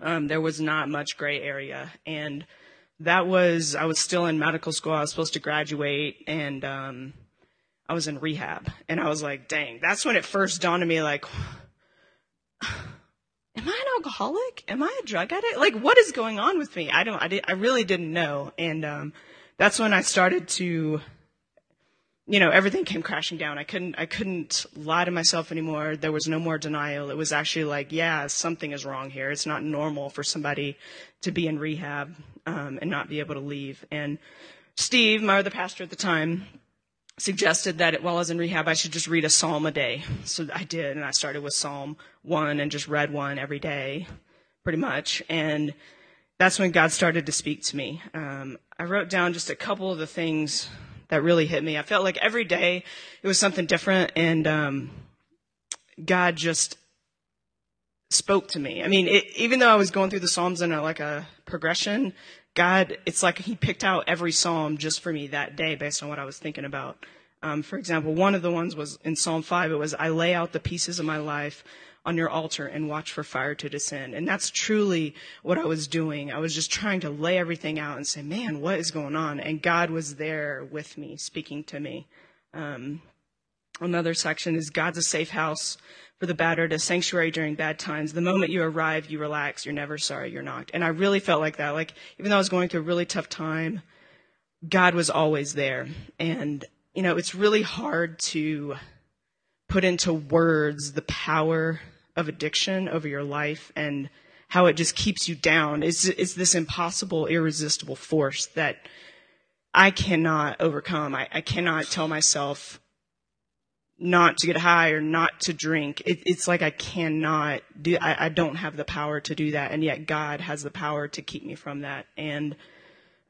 S4: Um, there was not much gray area, and that was I was still in medical school. I was supposed to graduate, and um, I was in rehab, and I was like, "Dang!" That's when it first dawned on me, like, "Am I an alcoholic? Am I a drug addict? Like, what is going on with me?" I don't. I did. I really didn't know, and um, that's when I started to you know, everything came crashing down. I couldn't, I couldn't lie to myself anymore. There was no more denial. It was actually like, yeah, something is wrong here. It's not normal for somebody to be in rehab, um, and not be able to leave. And Steve, my other pastor at the time, suggested that while I was in rehab, I should just read a psalm a day. So I did, and I started with Psalm 1 and just read one every day, pretty much. And that's when God started to speak to me. Um, I wrote down just a couple of the things that really hit me. I felt like every day it was something different, and um, God just spoke to me. I mean, it, even though I was going through the Psalms in a, like a progression, God, it's like He picked out every Psalm just for me that day based on what I was thinking about. Um, for example, one of the ones was in Psalm 5, it was, I lay out the pieces of my life on your altar and watch for fire to descend. And that's truly what I was doing. I was just trying to lay everything out and say, man, what is going on? And God was there with me, speaking to me. Um, another section is God's a safe house for the battered, a sanctuary during bad times. The moment you arrive, you relax. You're never sorry you're knocked. And I really felt like that. Like, even though I was going through a really tough time, God was always there. And, you know, it's really hard to put into words the power of addiction over your life and how it just keeps you down. It's, it's this impossible, irresistible force that I cannot overcome. I, I cannot tell myself not to get high or not to drink. It, it's like I cannot do, I, I don't have the power to do that. And yet God has the power to keep me from that. And,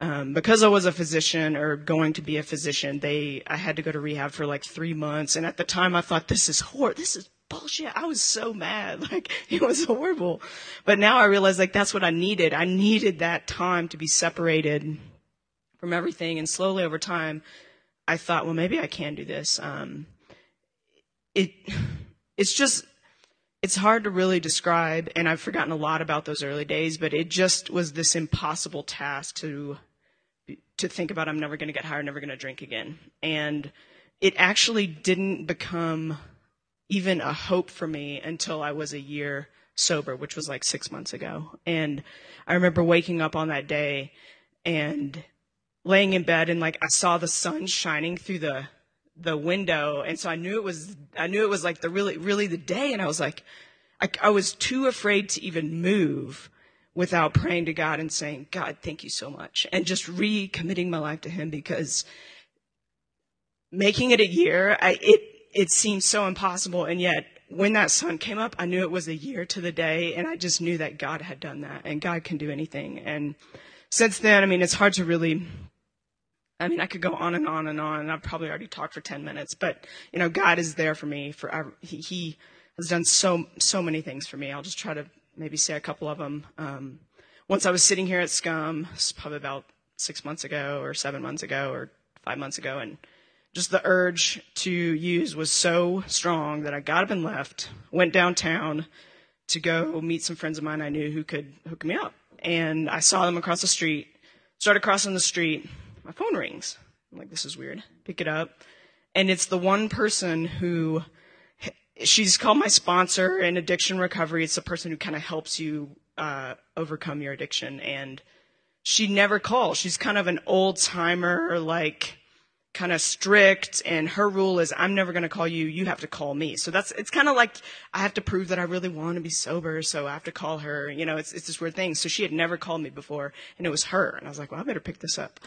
S4: um, because I was a physician or going to be a physician, they, I had to go to rehab for like three months. And at the time I thought, this is horrible. This is bullshit. I was so mad. Like, it was horrible. But now I realize, like, that's what I needed. I needed that time to be separated from everything. And slowly over time, I thought, well, maybe I can do this. Um, it, it's just, it's hard to really describe. And I've forgotten a lot about those early days, but it just was this impossible task to, to think about, I'm never going to get high, never going to drink again. And it actually didn't become, even a hope for me until I was a year sober, which was like six months ago. And I remember waking up on that day and laying in bed and like I saw the sun shining through the the window. And so I knew it was I knew it was like the really really the day. And I was like I, I was too afraid to even move without praying to God and saying God thank you so much. And just recommitting my life to him because making it a year I it it seemed so impossible. And yet, when that sun came up, I knew it was a year to the day. And I just knew that God had done that and God can do anything. And since then, I mean, it's hard to really, I mean, I could go on and on and on. And I've probably already talked for 10 minutes, but, you know, God is there for me forever. He, he has done so, so many things for me. I'll just try to maybe say a couple of them. Um, once I was sitting here at Scum, probably about six months ago or seven months ago or five months ago, and just the urge to use was so strong that I got up and left, went downtown to go meet some friends of mine I knew who could hook me up. And I saw them across the street, started crossing the street, my phone rings. I'm like, this is weird. Pick it up. And it's the one person who, she's called my sponsor in addiction recovery. It's the person who kind of helps you, uh, overcome your addiction. And she never calls. She's kind of an old timer, like, kind of strict and her rule is I'm never going to call you, you have to call me. So that's, it's kind of like I have to prove that I really want to be sober, so I have to call her. You know, it's, it's this weird thing. So she had never called me before and it was her. And I was like, well, I better pick this up.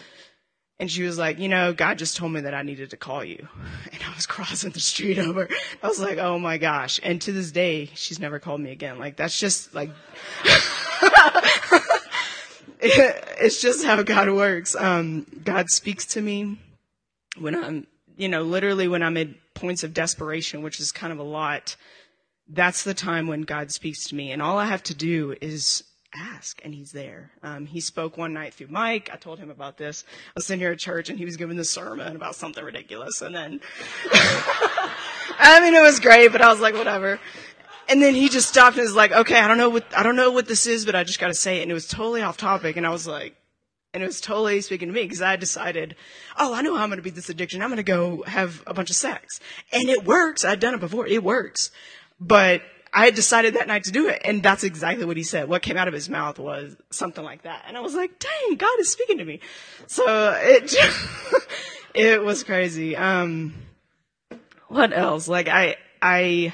S4: And she was like, you know, God just told me that I needed to call you. And I was crossing the street over. I was like, oh my gosh. And to this day, she's never called me again. Like, that's just like, it's just how God works. Um, God speaks to me when I'm, you know, literally when I'm at points of desperation, which is kind of a lot. That's the time when God speaks to me. And all I have to do is ask and he's there. Um, he spoke one night through Mike. I told him about this. I was sitting here at church and he was giving the sermon about something ridiculous. And then, I mean, it was great, but I was like, whatever. And then he just stopped and was like, okay, I don't know what, I don't know what this is, but I just got to say it. And it was totally off topic. And I was like, and it was totally speaking to me because I decided, oh, I know how I'm going to beat this addiction. I'm going to go have a bunch of sex. And it works. I've done it before. It works. But I had decided that night to do it. And that's exactly what he said. What came out of his mouth was something like that. And I was like, dang, God is speaking to me. So it, it was crazy. Um, what else? Like I, I,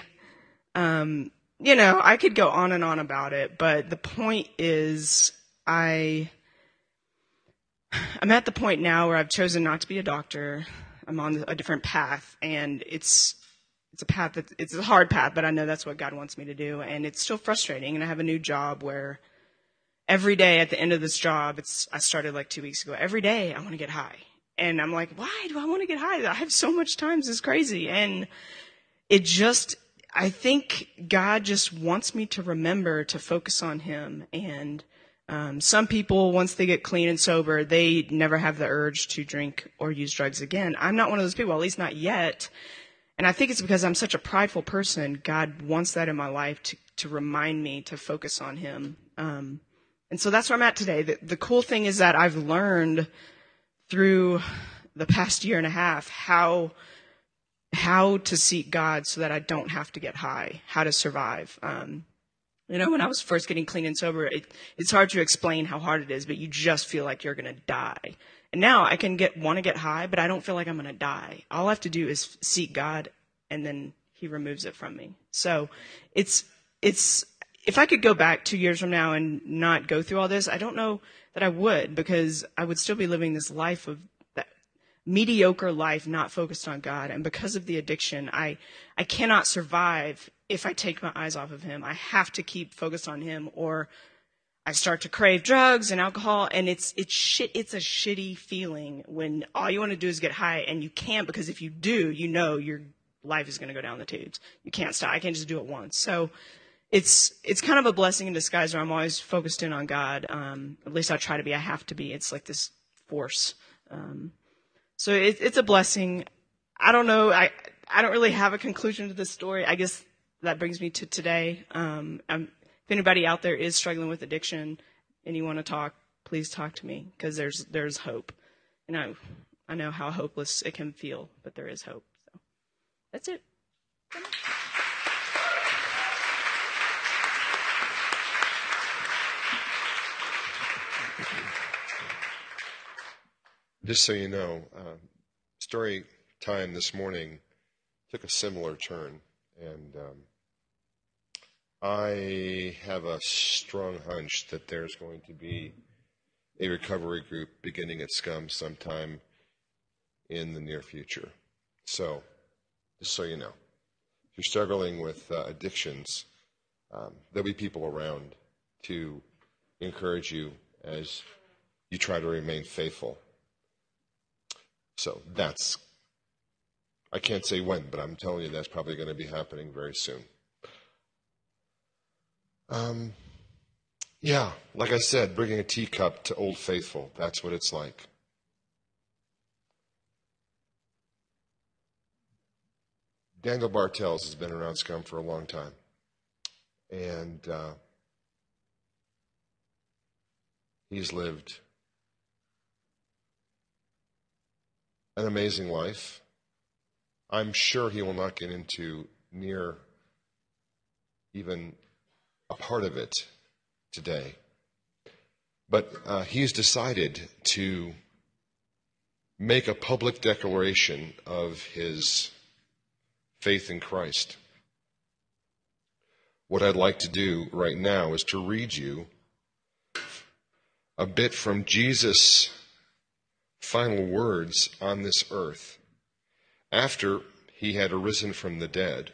S4: um, you know, I could go on and on about it, but the point is I, I'm at the point now where I've chosen not to be a doctor. I'm on a different path and it's, it's a path that it's a hard path, but I know that's what God wants me to do. And it's still frustrating. And I have a new job where every day at the end of this job, it's, I started like two weeks ago. Every day I want to get high. And I'm like, why do I want to get high? I have so much time. This is crazy. And it just, I think God just wants me to remember to focus on Him and, um, some people, once they get clean and sober, they never have the urge to drink or use drugs again. I'm not one of those people, at least not yet. And I think it's because I'm such a prideful person. God wants that in my life to, to remind me to focus on Him. Um, and so that's where I'm at today. The, the cool thing is that I've learned through the past year and a half how how to seek God so that I don't have to get high, how to survive. Um, you know, when I was first getting clean and sober, it, it's hard to explain how hard it is, but you just feel like you're going to die. And now I can get, want to get high, but I don't feel like I'm going to die. All I have to do is seek God and then he removes it from me. So it's, it's, if I could go back two years from now and not go through all this, I don't know that I would because I would still be living this life of that mediocre life, not focused on God. And because of the addiction, I, I cannot survive if I take my eyes off of him. I have to keep focused on him or I start to crave drugs and alcohol and it's, it's shit, it's a shitty feeling when all you want to do is get high and you can't because if you do, you know your life is going to go down the tubes. You can't stop. I can't just do it once. So it's, it's kind of a blessing in disguise where I'm always focused in on God. Um, at least I try to be. I have to be. It's like this force. Um, so it, it's a blessing. I don't know. I, I don't really have a conclusion to this story. I guess that brings me to today. Um, if anybody out there is struggling with addiction and you want to talk, please talk to me because there's there's hope. And I I know how hopeless it can feel, but there is hope. So that's it.
S1: Just so you know, uh, story time this morning took a similar turn, and um, I have a strong hunch that there's going to be a recovery group beginning at Scum sometime in the near future. So, just so you know, if you're struggling with uh, addictions, um, there'll be people around to encourage you as you try to remain faithful. So that's, I can't say when, but I'm telling you that's probably going to be happening very soon. Um, yeah, like I said, bringing a teacup to Old Faithful. That's what it's like. Daniel Bartels has been around Scum for a long time. And uh, he's lived an amazing life. I'm sure he will not get into near even a part of it today. But uh, he's decided to make a public declaration of his faith in Christ. What I'd like to do right now is to read you a bit from Jesus' final words on this earth after he had arisen from the dead.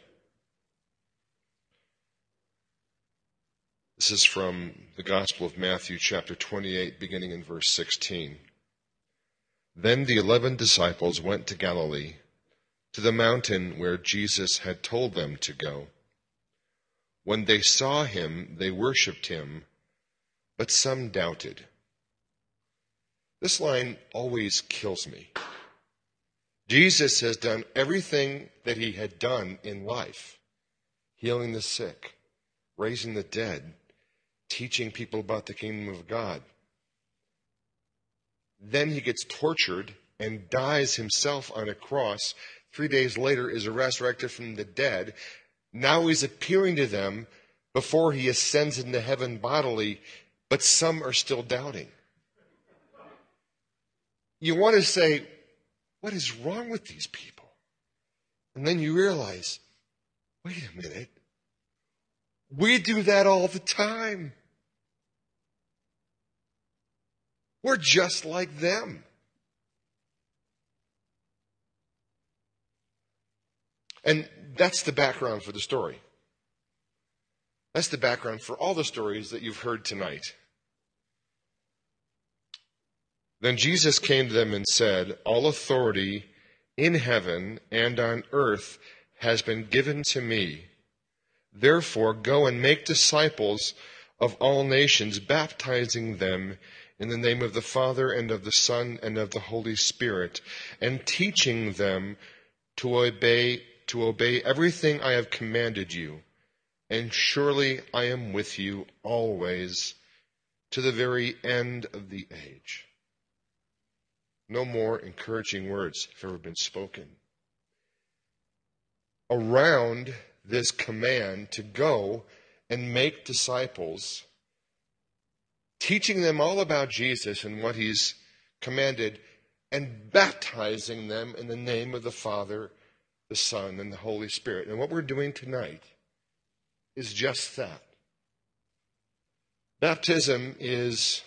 S1: This is from the Gospel of Matthew, chapter 28, beginning in verse 16. Then the eleven disciples went to Galilee, to the mountain where Jesus had told them to go. When they saw him, they worshipped him, but some doubted. This line always kills me. Jesus has done everything that he had done in life healing the sick, raising the dead, teaching people about the kingdom of God. Then he gets tortured and dies himself on a cross. Three days later is resurrected from the dead. Now he's appearing to them before he ascends into heaven bodily, but some are still doubting. You want to say, what is wrong with these people? And then you realize, wait a minute. We do that all the time. We're just like them. And that's the background for the story. That's the background for all the stories that you've heard tonight. Then Jesus came to them and said, All authority in heaven and on earth has been given to me. Therefore, go and make disciples of all nations, baptizing them in the name of the Father and of the Son and of the Holy Spirit, and teaching them to obey to obey everything I have commanded you. And surely I am with you always to the very end of the age. No more encouraging words have ever been spoken. Around this command to go and make disciples teaching them all about Jesus and what he's commanded, and baptizing them in the name of the Father, the Son, and the Holy Spirit. And what we're doing tonight is just that. Baptism is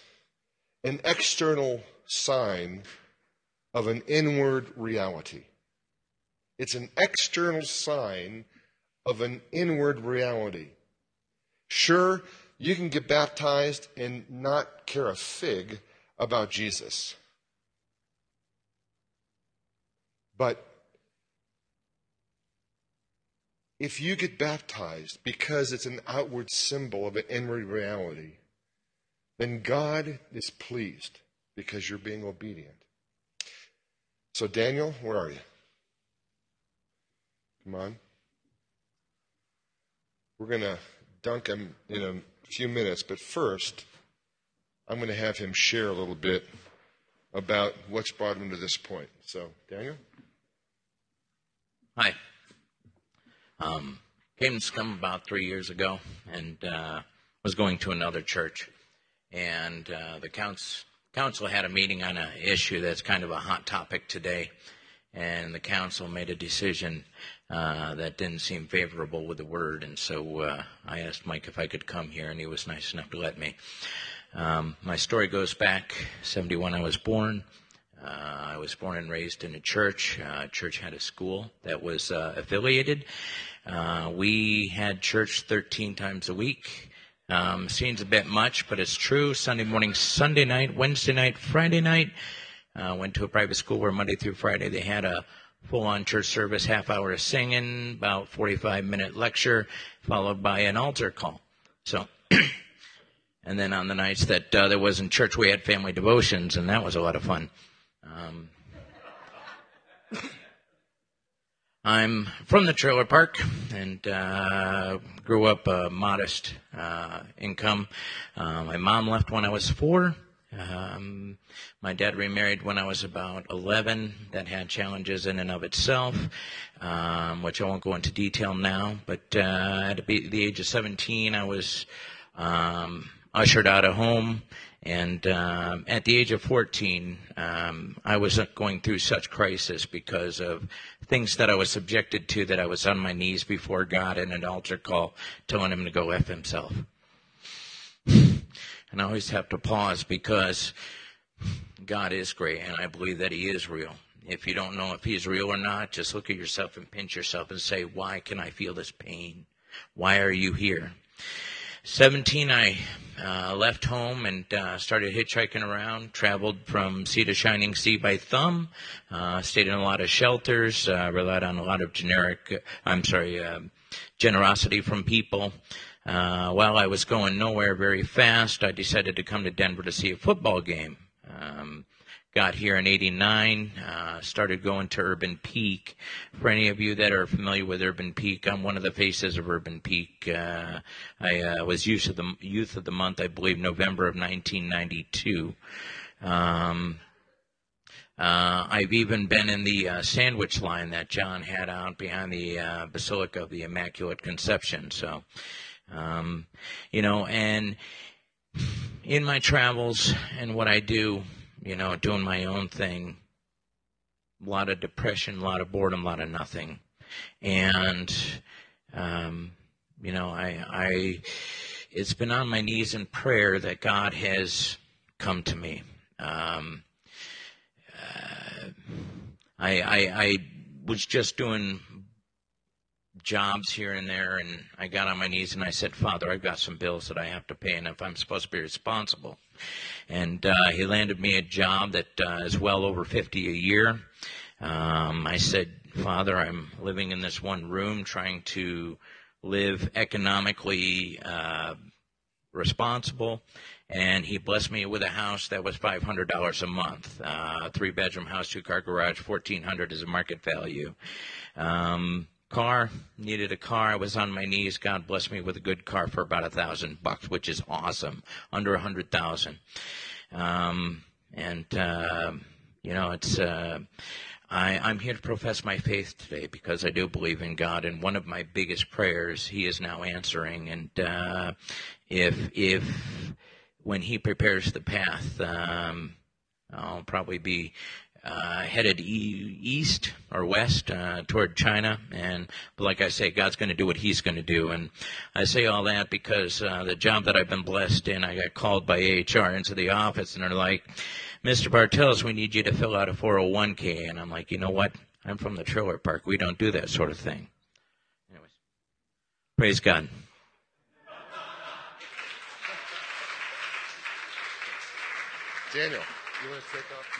S1: an external sign of an inward reality. It's an external sign of an inward reality. Sure, you can get baptized and not care a fig about Jesus. But if you get baptized because it's an outward symbol of an inward reality, then God is pleased because you're being obedient. So, Daniel, where are you? Come on. We're going to dunk him in a few minutes, but first, I'm going to have him share a little bit about what's brought him to this point. So, Daniel?
S5: Hi. Um, came to Scum about three years ago and uh, was going to another church. And uh, the council had a meeting on an issue that's kind of a hot topic today. And the council made a decision uh, that didn't seem favorable with the word. And so uh, I asked Mike if I could come here, and he was nice enough to let me. Um, my story goes back 71. I was born. Uh, I was born and raised in a church. Uh, church had a school that was uh, affiliated. Uh, we had church 13 times a week. Um, seems a bit much, but it's true. Sunday morning, Sunday night, Wednesday night, Friday night. Uh, went to a private school where Monday through Friday they had a full on church service, half hour of singing, about 45 minute lecture, followed by an altar call. So, and then on the nights that uh, there wasn't church, we had family devotions, and that was a lot of fun. Um, I'm from the trailer park and uh, grew up a modest uh, income. Uh, my mom left when I was four. Um, my dad remarried when I was about 11. That had challenges in and of itself, um, which I won't go into detail now. But uh, at the age of 17, I was um, ushered out of home. And um, at the age of 14, um, I was going through such crisis because of things that I was subjected to that I was on my knees before God in an altar call telling him to go F himself. And I always have to pause because God is great, and I believe that He is real. If you don't know if He's real or not, just look at yourself and pinch yourself and say, Why can I feel this pain? Why are you here? 17, I uh, left home and uh, started hitchhiking around. Traveled from sea to shining sea by thumb. Uh, stayed in a lot of shelters. Uh, relied on a lot of generic. I'm sorry, uh, generosity from people. Uh, while I was going nowhere very fast, I decided to come to Denver to see a football game. Um, got here in 89 uh, started going to urban peak for any of you that are familiar with urban peak i'm one of the faces of urban peak uh, i uh, was youth of the youth of the month i believe november of 1992 um, uh, I've even been in the uh, sandwich line that John had out behind the Basilica of the Immaculate Conception. So, um, you know, and in my travels and what I do, you know, doing my own thing. A lot of depression, a lot of boredom, a lot of nothing. And, um, you know, I, I, it's been on my knees in prayer that God has come to me. Um, uh, I, I, I was just doing jobs here and there, and I got on my knees and I said, Father, I've got some bills that I have to pay, and if I'm supposed to be responsible. And uh, he landed me a job that uh, is well over 50 a year. Um, I said, Father, I'm living in this one room trying to live economically uh, responsible. And he blessed me with a house that was $500 a month, uh, three bedroom house, two car garage, 1400 is a market value. Um, car needed a car i was on my knees god bless me with a good car for about a thousand bucks which is awesome under a hundred thousand. Um, and uh, you know it's uh, I, i'm here to profess my faith today because i do believe in god and one of my biggest prayers he is now answering and uh, if if when he prepares the path um, I'll probably be uh, headed e- east or west uh, toward China. And like I say, God's going to do what He's going to do. And I say all that because uh, the job that I've been blessed in, I got called by HR into the office, and they're like, "Mr. Bartels, we need you to fill out a 401k." And I'm like, you know what? I'm from the trailer park. We don't do that sort of thing. Anyways, praise God.
S1: Daniel, you want to take off?